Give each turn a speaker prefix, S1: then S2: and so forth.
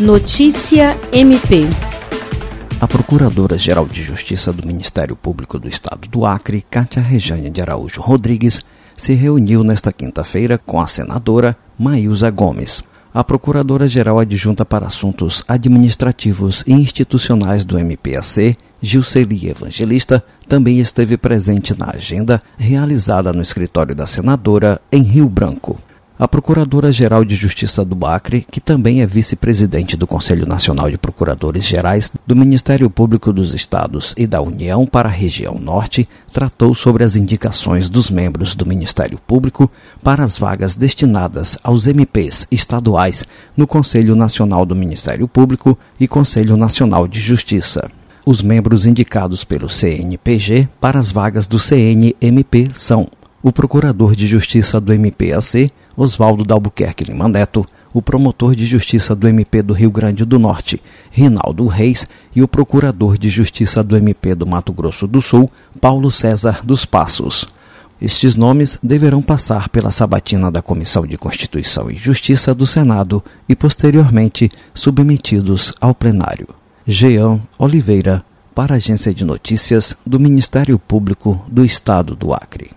S1: Notícia MP.
S2: A Procuradora-Geral de Justiça do Ministério Público do Estado do Acre, Cátia Rejane de Araújo Rodrigues, se reuniu nesta quinta-feira com a senadora Maísa Gomes. A Procuradora-Geral Adjunta para Assuntos Administrativos e Institucionais do MPAC, Gilceli Evangelista, também esteve presente na agenda realizada no escritório da senadora em Rio Branco. A Procuradora-Geral de Justiça do Acre, que também é vice-presidente do Conselho Nacional de Procuradores Gerais do Ministério Público dos Estados e da União para a região Norte, tratou sobre as indicações dos membros do Ministério Público para as vagas destinadas aos MPs estaduais no Conselho Nacional do Ministério Público e Conselho Nacional de Justiça. Os membros indicados pelo CNPG para as vagas do CNMP são o Procurador de Justiça do MPAC, Oswaldo Dalbuquerque Lima Neto, o Promotor de Justiça do MP do Rio Grande do Norte, Rinaldo Reis, e o Procurador de Justiça do MP do Mato Grosso do Sul, Paulo César dos Passos. Estes nomes deverão passar pela sabatina da Comissão de Constituição e Justiça do Senado e, posteriormente, submetidos ao plenário. Jean Oliveira, para a Agência de Notícias do Ministério Público do Estado do Acre.